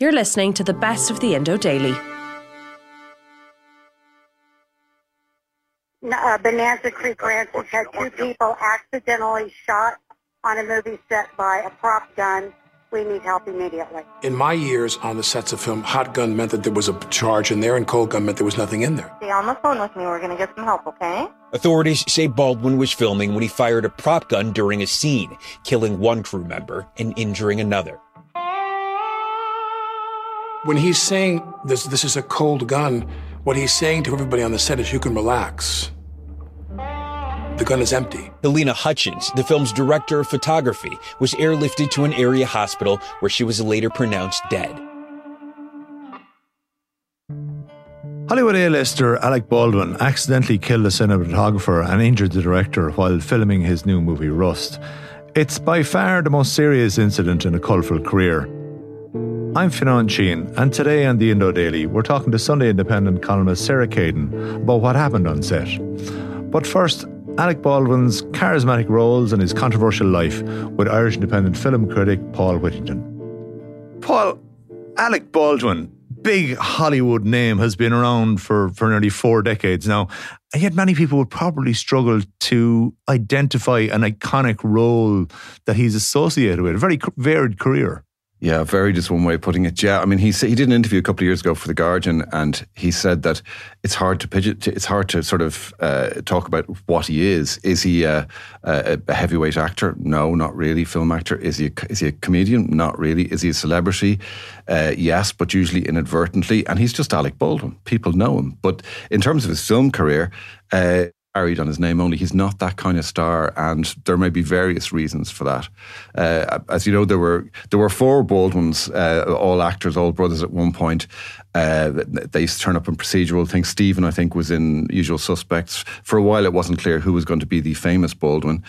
You're listening to the best of the Indo Daily. Uh, Bonanza Creek Ranch has had two people accidentally shot on a movie set by a prop gun. We need help immediately. In my years on the sets of film, hot gun meant that there was a charge in there, and cold gun meant there was nothing in there. Stay on the phone with me. We're going to get some help, okay? Authorities say Baldwin was filming when he fired a prop gun during a scene, killing one crew member and injuring another. When he's saying this, this is a cold gun, what he's saying to everybody on the set is you can relax. The gun is empty. Halyna Hutchins, the film's director of photography, was airlifted to an area hospital where she was later pronounced dead. Hollywood A-lister Alec Baldwin accidentally killed a cinematographer and injured the director while filming his new movie Rust. It's by far the most serious incident in a colourful career. I'm Fionnan Sheahan, and today on the Indo Daily, we're talking to Sunday Independent columnist Sarah Caden about what happened on set. But first, Alec Baldwin's charismatic roles and his controversial life with Irish Independent film critic Paul Whitington. Paul, Alec Baldwin, big Hollywood name, has been around for, for nearly four decades now, and yet many people would probably struggle to identify an iconic role that he's associated with. A very varied career. Yeah, very just one way of putting it. Yeah, I mean, he he did an interview a couple of years ago for the Guardian, and he said that it's hard to pidget, it's hard to sort of uh, talk about what he is. Is he a, a, a, heavyweight actor? No, not really. Film actor? Is he a, is he a comedian? Not really. Is he a celebrity? Uh, yes, but usually inadvertently. And he's just Alec Baldwin. People know him, but in terms of his film career. Uh, carried on his name only. He's not that kind of star, and there may be various reasons for that. Uh, as you know, there were there were four Baldwins, uh, all actors, all brothers at one point. Uh, they used to turn up in procedural things. Stephen, I think, was in Usual Suspects. For a while, it wasn't clear who was going to be the famous Baldwin,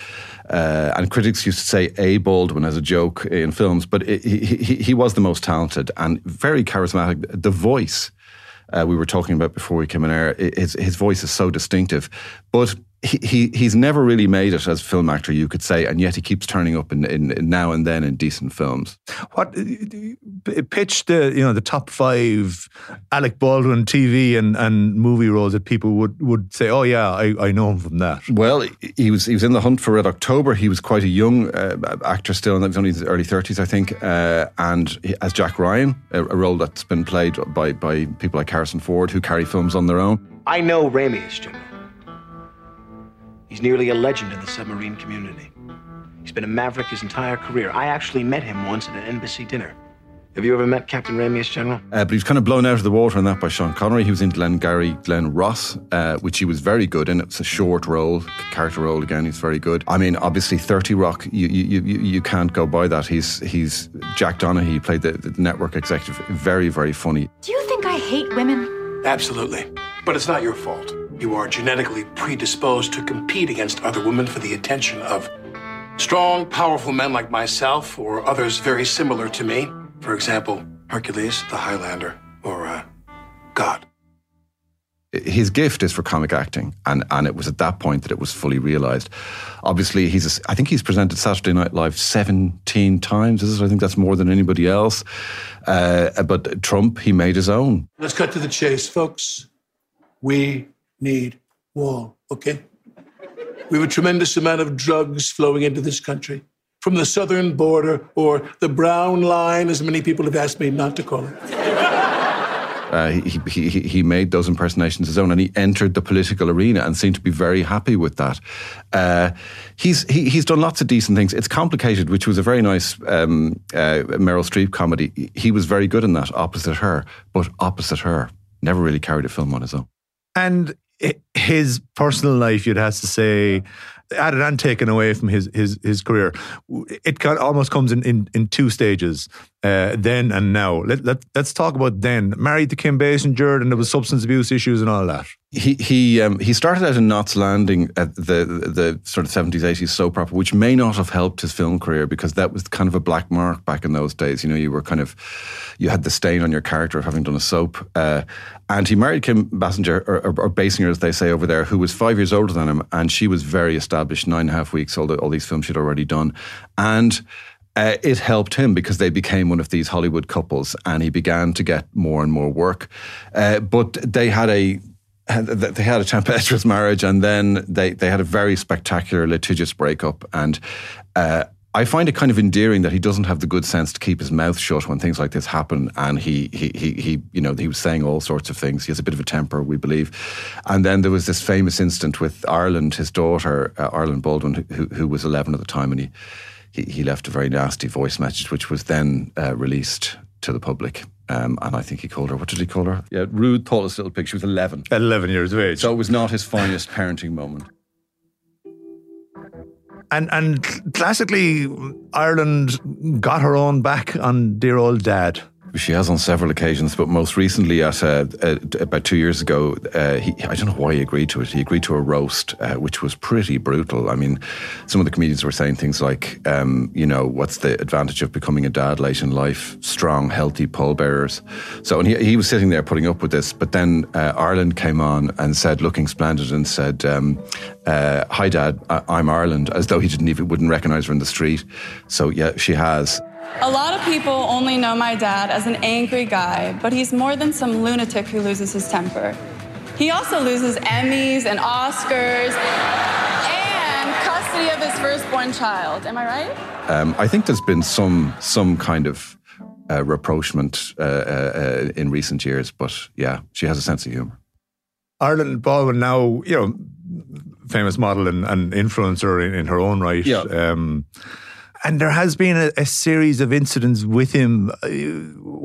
uh, and critics used to say a Baldwin as a joke in films, but it, he, he, he was the most talented and very charismatic. The voice uh, we were talking about before we came in air. His his voice is so distinctive, but he, he he's never really made it as a film actor, you could say, and yet he keeps turning up in, in, in now and then in decent films. What pitch the you know the top five Alec Baldwin TV and, and movie roles that people would, would say, oh yeah, I, I know him from that. Well, he was he was in the hunt for Red October. He was quite a young uh, actor still, and he was only in his early thirties, I think. Uh, and he, as Jack Ryan, a, a, role that's been played by by people like Harrison Ford, who carry films on their own. I know Ramius, General. He's nearly a legend in the submarine community. He's been a maverick his entire career. I actually met him once at an embassy dinner. Have you ever met Captain Ramius, General? Uh, but he was kind of blown out of the water on that by Sean Connery. He was in Glengarry Glen Ross, uh, which he was very good in. It's a short role, character role again. He's very good. I mean, obviously, Thirty Rock. You you you, you can't go by that. He's he's Jack Donaghy. He played the, the network executive. Very very funny. Do you think I hate women? Absolutely, but it's not your fault. You are genetically predisposed to compete against other women for the attention of strong, powerful men like myself or others very similar to me. For example, Hercules, the Highlander, or uh, God. His gift is for comic acting, and, and it was at that point that it was fully realised. Obviously, he's a, I think he's presented Saturday Night Live seventeen times. Is it? I think that's more than anybody else. Uh, but Trump, he made his own. Let's cut to the chase, folks. We need wall, okay? We have a tremendous amount of drugs flowing into this country. from the southern border, or the brown line, as many people have asked me not to call it. Uh, he, he, he made those impersonations his own and he entered the political arena and seemed to be very happy with that. Uh, he's, he, he's done lots of decent things. It's complicated, which was a very nice um, uh, Meryl Streep comedy. He was very good in that, opposite her, but opposite her, never really carried a film on his own. And his personal life, you'd have to say, added and taken away from his his his career. It kind of almost comes in, in, in two stages, uh, then and now. Let, let, let's talk about then. Married to Kim Basinger, and there was substance abuse issues and all that. He he um, he started out in Knots Landing at the, the, the sort of seventies eighties soap opera, which may not have helped his film career because that was kind of a black mark back in those days. You know, you were kind of you had the stain on your character of having done a soap. Uh, and he married Kim Basinger or, or, or Basinger, as they say over there, who was five years older than him, and she was very established, nine and a half weeks, the, all these films she'd already done, and. Uh, it helped him because they became one of these Hollywood couples, and he began to get more and more work. Uh, but they had a they had a tempestuous marriage, and then they, they had a very spectacular litigious breakup. And uh, I find it kind of endearing that he doesn't have the good sense to keep his mouth shut when things like this happen. And he, he, he, he, you know, he was saying all sorts of things. He has a bit of a temper, we believe. And then there was this famous incident with Ireland, his daughter, uh, Ireland Baldwin, who, who was 11 at the time, and he, he, he left a very nasty voice message, which was then uh, released to the public. Um, and I think he called her, what did he call her? Yeah, rude, thoughtless little pig. She was 11. At 11 years of age. So it was not his finest parenting moment. And and classically, Ireland got her own back on dear old dad. She has on several occasions, but most recently, at uh, uh, about two years ago, uh, he, I don't know why he agreed to it. He agreed to a roast, uh, which was pretty brutal. I mean, some of the comedians were saying things like, um, you know, what's the advantage of becoming a dad late in life? Strong, healthy pallbearers. So, and he, he was sitting there putting up with this, but then uh, Ireland came on and said, looking splendid, and said, um, uh, "Hi, Dad, I- am Ireland," as though he didn't even wouldn't recognise her in the street. So, yeah, she has. A lot of people only know my dad as an angry guy, but he's more than some lunatic who loses his temper. He also loses Emmys and Oscars and custody of his firstborn child. Am I right? Um, I think there's been some some kind of uh, rapprochement uh, uh, in recent years, but yeah, she has a sense of humour. Ireland Baldwin now, you know, famous model and, and influencer in, in, her own right. Yeah. Um, and there has been a, a series of incidents with him uh,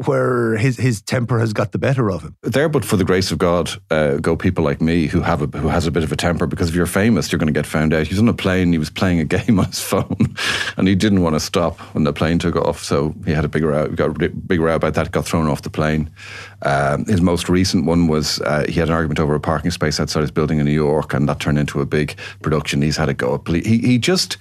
where his his temper has got the better of him. There, but for the grace of God, uh, go people like me who have a, who has a bit of a temper because if you're famous, you're going to get found out. He was on a plane, he was playing a game on his phone, and he didn't want to stop when the plane took off, so he had a big row. Got a big row about that. Got thrown off the plane. Um, his most recent one was uh, he had an argument over a parking space outside his building in New York, and that turned into a big production. He's had a go. Up. He he just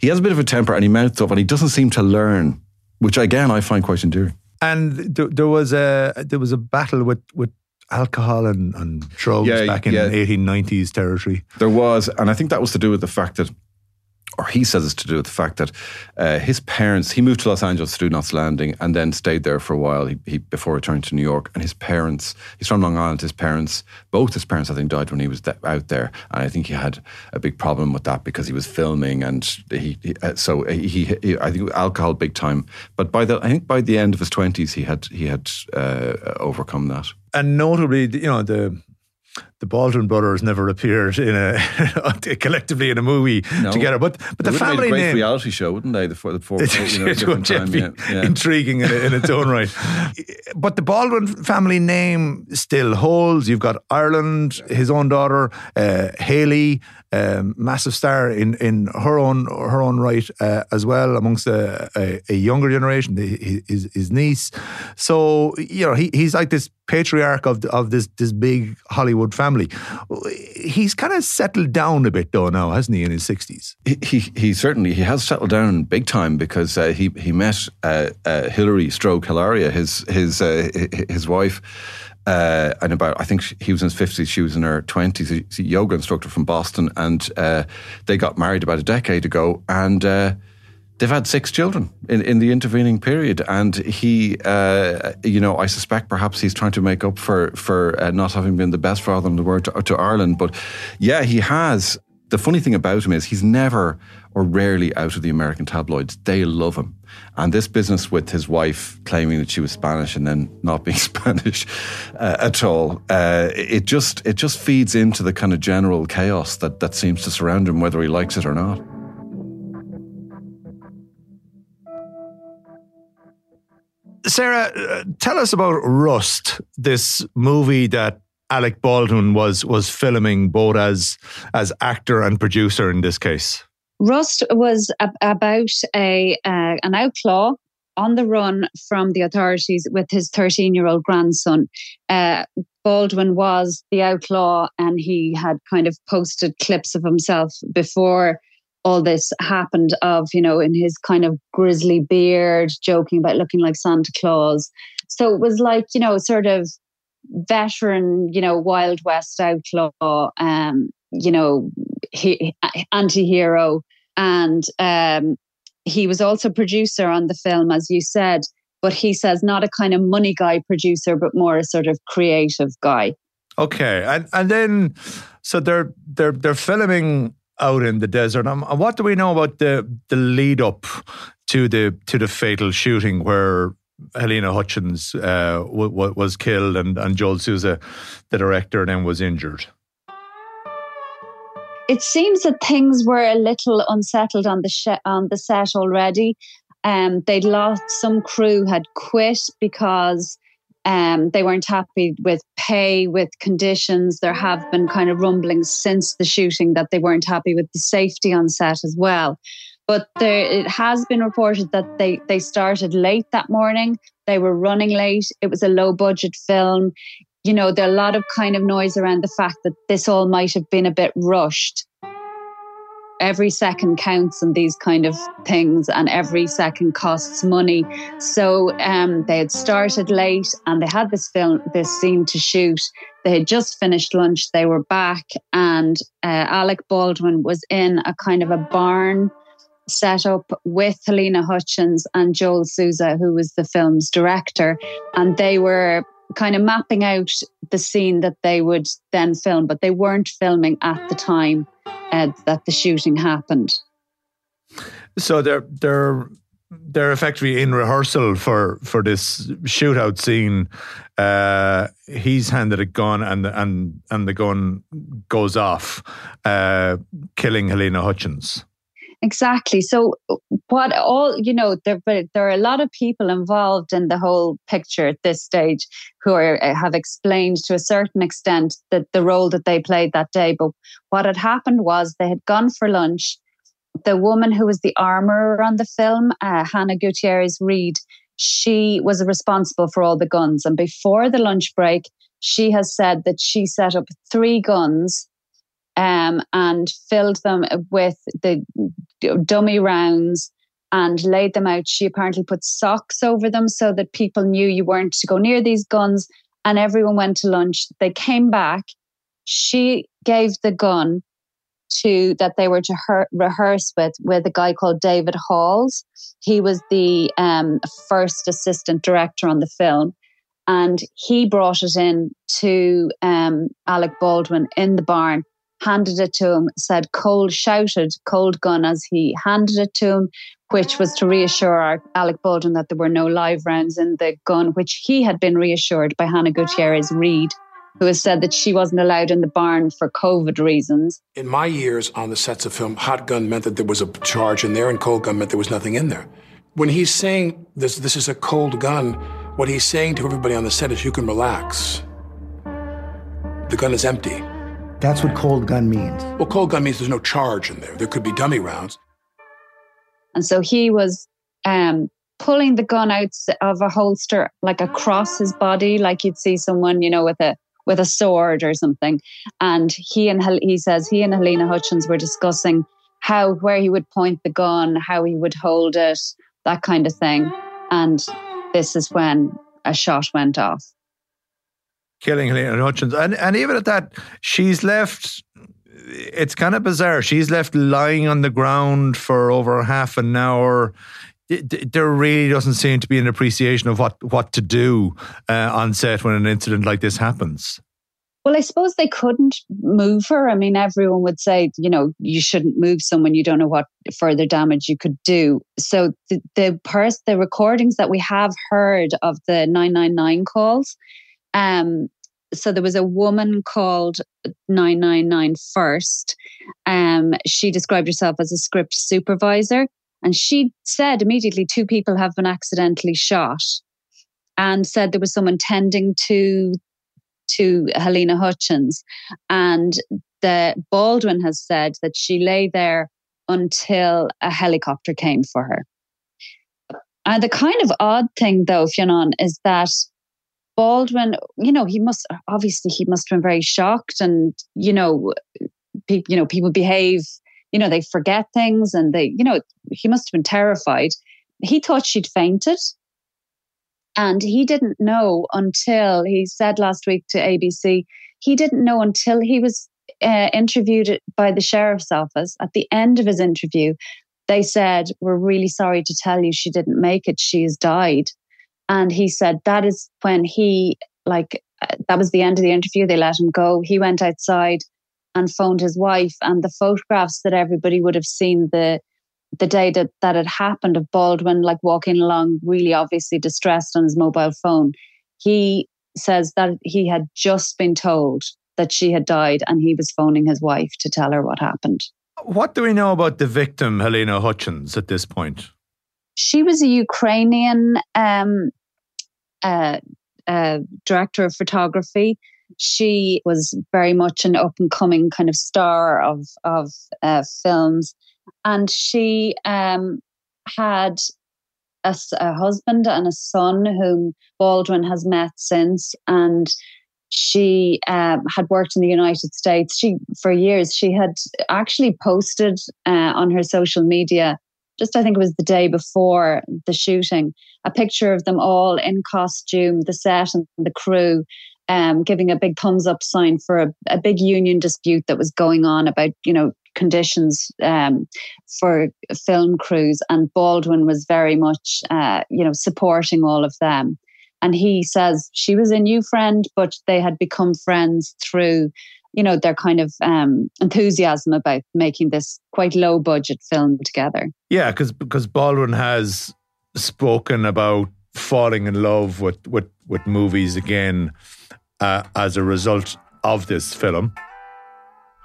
he has a bit of a temper, and he mounts off, and he doesn't seem to learn, which again I find quite endearing. And th- there was a there was a battle with with alcohol and, and drugs yeah, back in yeah. 1890s territory. There was, and I think that was to do with the fact that or he says it's to do with the fact that uh, his parents, he moved to Los Angeles to do Landing and then stayed there for a while he, he, before returning to New York. And his parents, he's from Long Island, his parents, both his parents, I think, died when he was de- out there. And I think he had a big problem with that because he was filming and he, he uh, so he, he, I think alcohol big time. But by the, I think by the end of his 20s, he had, he had uh, overcome that. And notably, you know, the the Baldwin brothers never appeared in a collectively in a movie no. together. But but they the family a great name reality show, wouldn't they? The four, the four you know, different time, yeah, yeah. intriguing in, in, its own right. but the Baldwin family name still holds. You've got Ireland, his own daughter, uh, Hailey, um, massive star in in her own her own right uh, as well amongst a, a, a younger generation, the, his his niece. So you know he, he's like this patriarch of of this this big Hollywood family. He's kind of settled down a bit though now, hasn't he? In his sixties, he, he, he certainly he has settled down big time because uh, he he met uh, uh, Hillary Stroke Hilaria, his his uh, his wife uh, and about I think he was in his fifties, she was in her twenties. A yoga instructor from Boston, and uh, they got married about a decade ago, and uh, they've had six children in, in the intervening period. And he, uh, you know, I suspect perhaps he's trying to make up for for uh, not having been the best father in the world to, to Ireland. But yeah, he has the funny thing about him is he's never or rarely out of the American tabloids. They love him. And this business with his wife claiming that she was Spanish and then not being Spanish uh, at all, uh, it just it just feeds into the kind of general chaos that, that seems to surround him, whether he likes it or not. Sarah, uh, tell us about Rust, this movie that Alec Baldwin was was filming both as as actor and producer in this case. Rust was a, about a uh, an outlaw on the run from the authorities with his 13 year old grandson. Uh, Baldwin was the outlaw, and he had kind of posted clips of himself before all this happened of you know in his kind of grizzly beard joking about looking like santa claus so it was like you know sort of veteran, you know, Wild West outlaw, um, you know, he, anti-hero. And um, he was also producer on the film, as you said, but he says not a kind of money guy producer, but more a sort of creative guy. Okay. And and then so they're they're they're filming out in the desert. And what do we know about the the lead up to the to the fatal shooting where Halyna Hutchins uh, w- w- was killed, and, and Joel Souza, the director, then was injured. It seems that things were a little unsettled on the sh- on the set already. Um, they'd lost some crew had quit because um, they weren't happy with pay, with conditions. There have been kind of rumblings since the shooting that they weren't happy with the safety on set as well. But there, it has been reported that they, they started late that morning. They were running late. It was a low budget film. You know, there are a lot of kind of noise around the fact that this all might have been a bit rushed. Every second counts in these kind of things, and every second costs money. So um, they had started late, and they had this film, this scene to shoot. They had just finished lunch. They were back, and uh, Alec Baldwin was in a kind of a barn set up with Halyna Hutchins and Joel Souza, who was the film's director. And they were kind of mapping out the scene that they would then film, but they weren't filming at the time that the shooting happened. So they're they're they're effectively in rehearsal for for this shootout scene. Uh, he's handed a gun, and and and the gun goes off, uh, killing Halyna Hutchins. Exactly. So, what all you know, there but there are a lot of people involved in the whole picture at this stage who are, uh, have explained to a certain extent that the role that they played that day. But what had happened was they had gone for lunch. The woman who was the armorer on the film, uh, Hannah Gutierrez Reed, she was responsible for all the guns. And before the lunch break, she has said that she set up three guns um, and filled them with the dummy rounds and laid them out. She apparently put socks over them so that people knew you weren't to go near these guns. And everyone went to lunch. They came back. She gave the gun to that they were to her, rehearse with with a guy called David Halls. He was the um, first assistant director on the film, and he brought it in to um, Alec Baldwin in the barn handed it to him, said cold, shouted cold gun as he handed it to him, which was to reassure Alec Baldwin that there were no live rounds in the gun, which he had been reassured by Hannah Gutierrez Reed, who has said that she wasn't allowed in the barn for COVID reasons. In my years on the sets of film, hot gun meant that there was a charge in there, and cold gun meant there was nothing in there. When he's saying this, this is a cold gun, what he's saying to everybody on the set is you can relax. The gun is empty. That's what cold gun means. Well, cold gun means there's no charge in there. There could be dummy rounds. And so he was um, pulling the gun out of a holster, like across his body, like you'd see someone, you know, with a with a sword or something. And he and he says he and Halyna Hutchins were discussing how where he would point the gun, how he would hold it, that kind of thing. And this is when a shot went off killing Halyna Hutchins. And, and even at that, she's left. It's kind of bizarre. She's left lying on the ground for over half an hour. There really doesn't seem to be an appreciation of what, what to do uh, on set when an incident like this happens. Well, I suppose they couldn't move her. I mean, everyone would say, you know, you shouldn't move someone. You don't know what further damage you could do. So the the pers- the recordings that we have heard of the 999 calls, um, so there was a woman called 999 first. Um, she described herself as a script supervisor, and she said immediately two people have been accidentally shot, and said there was someone tending to to Halyna Hutchins. And the Baldwin has said that she lay there until a helicopter came for her. And the kind of odd thing, though, Fionn, is that Baldwin, you know, he must obviously he must have been very shocked, and you know, people, you know, people behave, you know, they forget things, and they, you know, he must have been terrified. He thought she'd fainted, and he didn't know until he said last week to ABC, he didn't know until he was uh, interviewed by the sheriff's office. At the end of his interview, they said, We're really sorry to tell you she didn't make it. She has died. And he said that is when he, like, uh, that was the end of the interview. They let him go. He went outside and phoned his wife, and the photographs that everybody would have seen the the day that that had happened of Baldwin like walking along really obviously distressed on his mobile phone he says that he had just been told that she had died and he was phoning his wife to tell her what happened what do we know about the victim Halyna Hutchins at this point she was a Ukrainian um, uh, uh, director of photography she was very much an up and coming kind of star of of uh, films and she um, had a, a, husband and a son whom Baldwin has met since, and she um, had worked in the United States. She for years she had actually posted uh, on her social media. Just I think it was the day before the shooting, a picture of them all in costume, the set and the crew, um, giving a big thumbs up sign for a, a, big union dispute that was going on about, you know, conditions um, for film crews, and Baldwin was very much, uh, you know, supporting all of them. And he says she was a new friend, but they had become friends through, you know, their kind of um, enthusiasm about making this quite low budget film together. Yeah, because because Baldwin has spoken about falling in love with with with movies again uh, as a result of this film.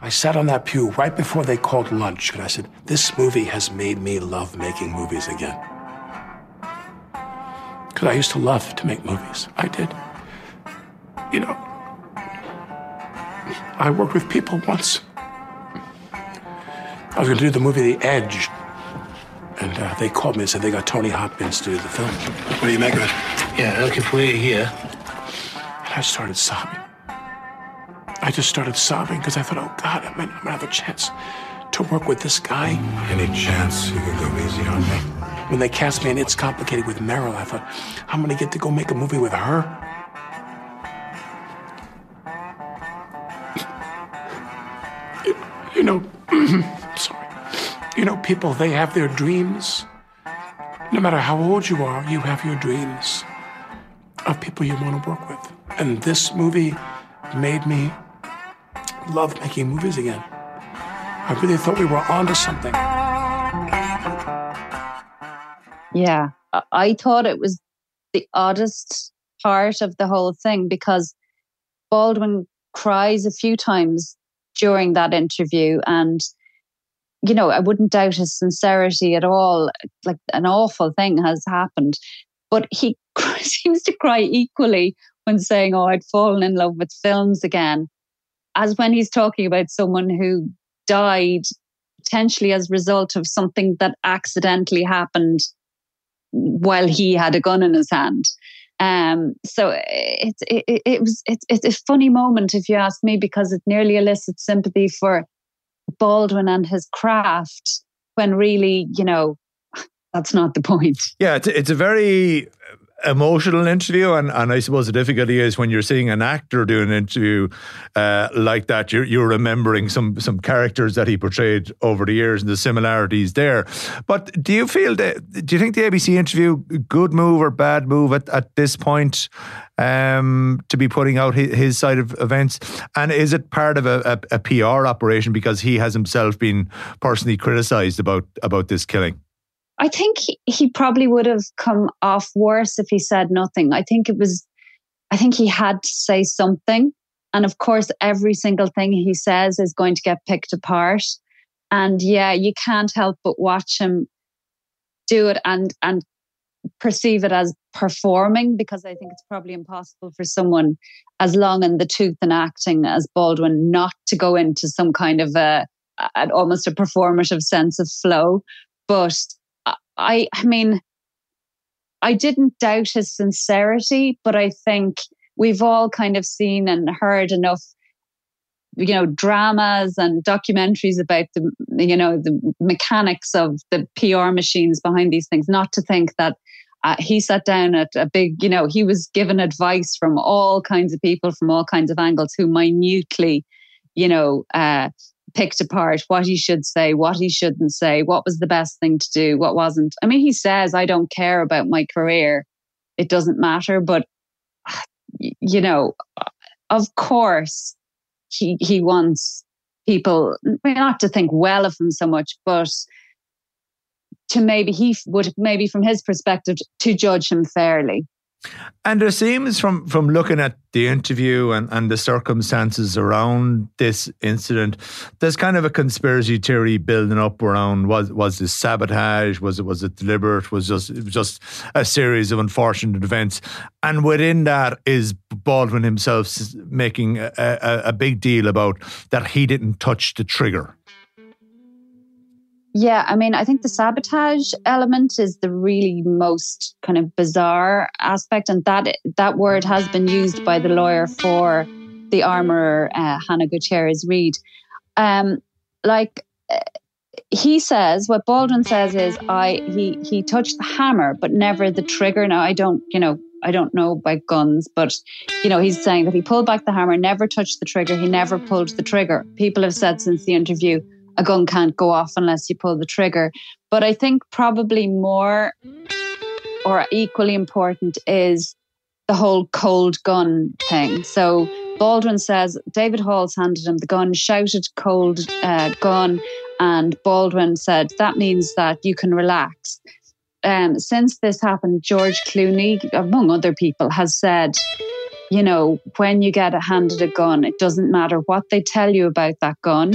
I sat on that pew right before they called lunch, and I said, This movie has made me love making movies again. Because I used to love to make movies. I did. You know, I worked with people once. I was going to do the movie The Edge. And uh, they called me and said they got Tony Hopkins to do the film. What do you make of it? Yeah, looking we're here. And I started sobbing. I just started sobbing because I thought, oh God, I'm gonna, I'm gonna have a chance to work with this guy. Any chance you could go easy on me? When they cast me in It's Complicated with Meryl, I thought, I'm gonna get to go make a movie with her. People, they have their dreams. No matter how old you are, you have your dreams of people you want to work with. And this movie made me love making movies again. I really thought we were onto something. Yeah, I thought it was the oddest part of the whole thing because Baldwin cries a few times during that interview and you know i wouldn't doubt his sincerity at all like an awful thing has happened but he seems to cry equally when saying oh i'd fallen in love with films again as when he's talking about someone who died potentially as a result of something that accidentally happened while he had a gun in his hand. Um, so it's it, it, was it's it's a funny moment if you ask me because it nearly elicits sympathy for Baldwin and his craft when really you know that's not the point. Yeah, it's it's a very emotional interview, and, and I suppose the difficulty is when you're seeing an actor do an interview uh, like that, you're, you're remembering some some characters that he portrayed over the years and the similarities there. But do you feel that? Do you think the ABC interview good move or bad move at, at this point? Um, to be putting out his, his, side of events? And is it part of a, a, a PR operation because he has himself been personally criticised about about this killing? I think he, he probably would have come off worse if he said nothing. I think it was, I think he had to say something. And of course, every single thing he says is going to get picked apart. And yeah, you can't help but watch him do it and and perceive it as performing because I think it's probably impossible for someone as long in the tooth and acting as Baldwin not to go into some kind of a, almost a performative sense of flow. But I, I mean, I didn't doubt his sincerity, but I think we've all kind of seen and heard enough you know dramas and documentaries about the you know the mechanics of the PR machines behind these things not to think that uh, he sat down at a big you know he was given advice from all kinds of people from all kinds of angles who minutely you know uh, picked apart what he should say, what he shouldn't say, what was the best thing to do, what wasn't. I mean, he says, I don't care about my career. It doesn't matter. But, you know, of course, he, he wants people not to think well of him so much, but to maybe he would, maybe from his perspective, to judge him fairly. And there seems from from looking at the interview and, and the circumstances around this incident, there's kind of a conspiracy theory building up around was was this sabotage, was it was it deliberate, was just it was just a series of unfortunate events. And within that is Baldwin himself making a, a, a big deal about that he didn't touch the trigger. Yeah, I mean, I think the sabotage element is the really most kind of bizarre aspect, and that that word has been used by the lawyer for the armorer uh, Hannah Gutierrez Reed. Um, like uh, he says, what Baldwin says is, I he he touched the hammer, but never the trigger. Now I don't, you know, I don't know about guns, but you know, he's saying that he pulled back the hammer, never touched the trigger. He never pulled the trigger. People have said since the interview a gun can't go off unless you pull the trigger. But I think probably more or equally important is the whole cold gun thing. So Baldwin says David Halls handed him the gun, shouted cold uh, gun, and Baldwin said that means that you can relax. Um, since this happened, George Clooney, among other people, has said, you know, when you get handed a gun, it doesn't matter what they tell you about that gun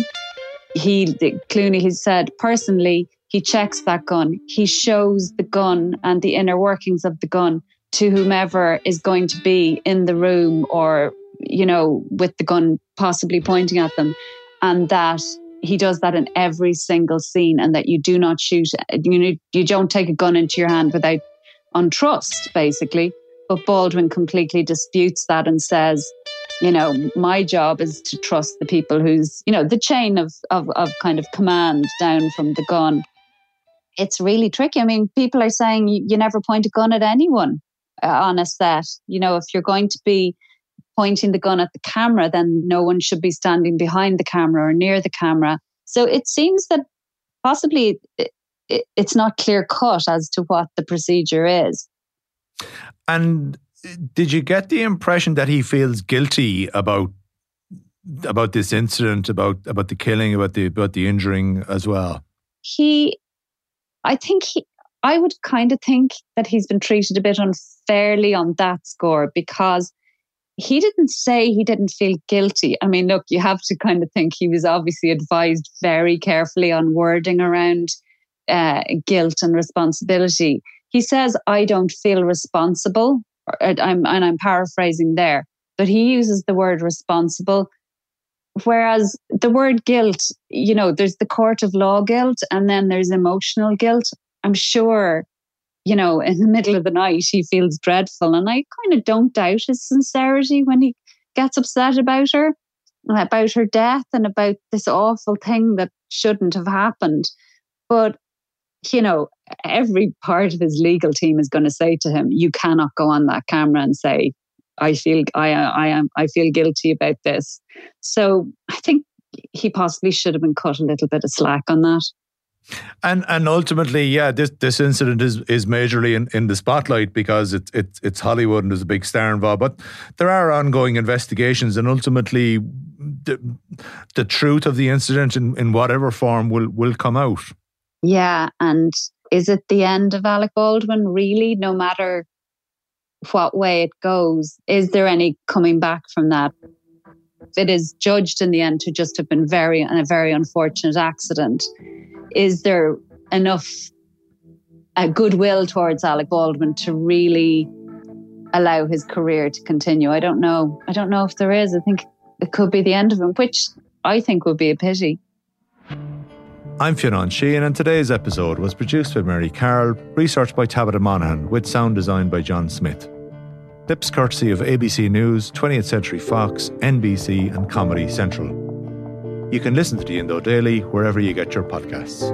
he Clooney he said personally he checks that gun. He shows the gun and the inner workings of the gun to whomever is going to be in the room or you know with the gun possibly pointing at them and that he does that in every single scene and that you do not shoot you know you don't take a gun into your hand without on trust basically but Baldwin completely disputes that and says you know, my job is to trust the people who's, you know, the chain of, of, of kind of command down from the gun. It's really tricky. I mean, people are saying you, never point a gun at anyone uh, on a set. You know, if you're going to be pointing the gun at the camera, then no one should be standing behind the camera or near the camera. So it seems that possibly it, it, it's not clear cut as to what the procedure is. And did you get the impression that he feels guilty about about this incident, about about the killing, about the about the injuring as well? He, I think he. I would kind of think that he's been treated a bit unfairly on that score because he didn't say he didn't feel guilty. I mean, look, you have to kind of think he was obviously advised very carefully on wording around uh, guilt and responsibility. He says, I don't feel responsible I'm, and I'm paraphrasing there, but he uses the word responsible. Whereas the word guilt, you know, there's the court of law guilt and then there's emotional guilt. I'm sure, you know, in the middle of the night, he feels dreadful. And I kind of don't doubt his sincerity when he gets upset about her, about her death and about this awful thing that shouldn't have happened. But you know, every part of his legal team is going to say to him, "You cannot go on that camera and say, I feel I uh, I am I feel guilty about this." So I think he possibly should have been cut a little bit of slack on that. And and ultimately, yeah, this this incident is is majorly in, in the spotlight because it's it's it's Hollywood and there's a big star involved. But there are ongoing investigations, and ultimately, the the truth of the incident in, in whatever form will will come out. Yeah, and is it the end of Alec Baldwin? Really, no matter what way it goes, is there any coming back from that? It is judged in the end to just have been very a very unfortunate accident is there enough goodwill towards Alec Baldwin to really allow his career to continue? I don't know. I don't know if there is. I think it could be the end of him, which I think would be a pity. I'm Fionn Sheahan, and today's episode was produced by Mary Carroll, researched by Tabitha Monaghan, with sound design by John Smith. Clips courtesy of ABC News, 20th Century Fox, NBC, and Comedy Central. You can listen to the Indo Daily wherever you get your podcasts.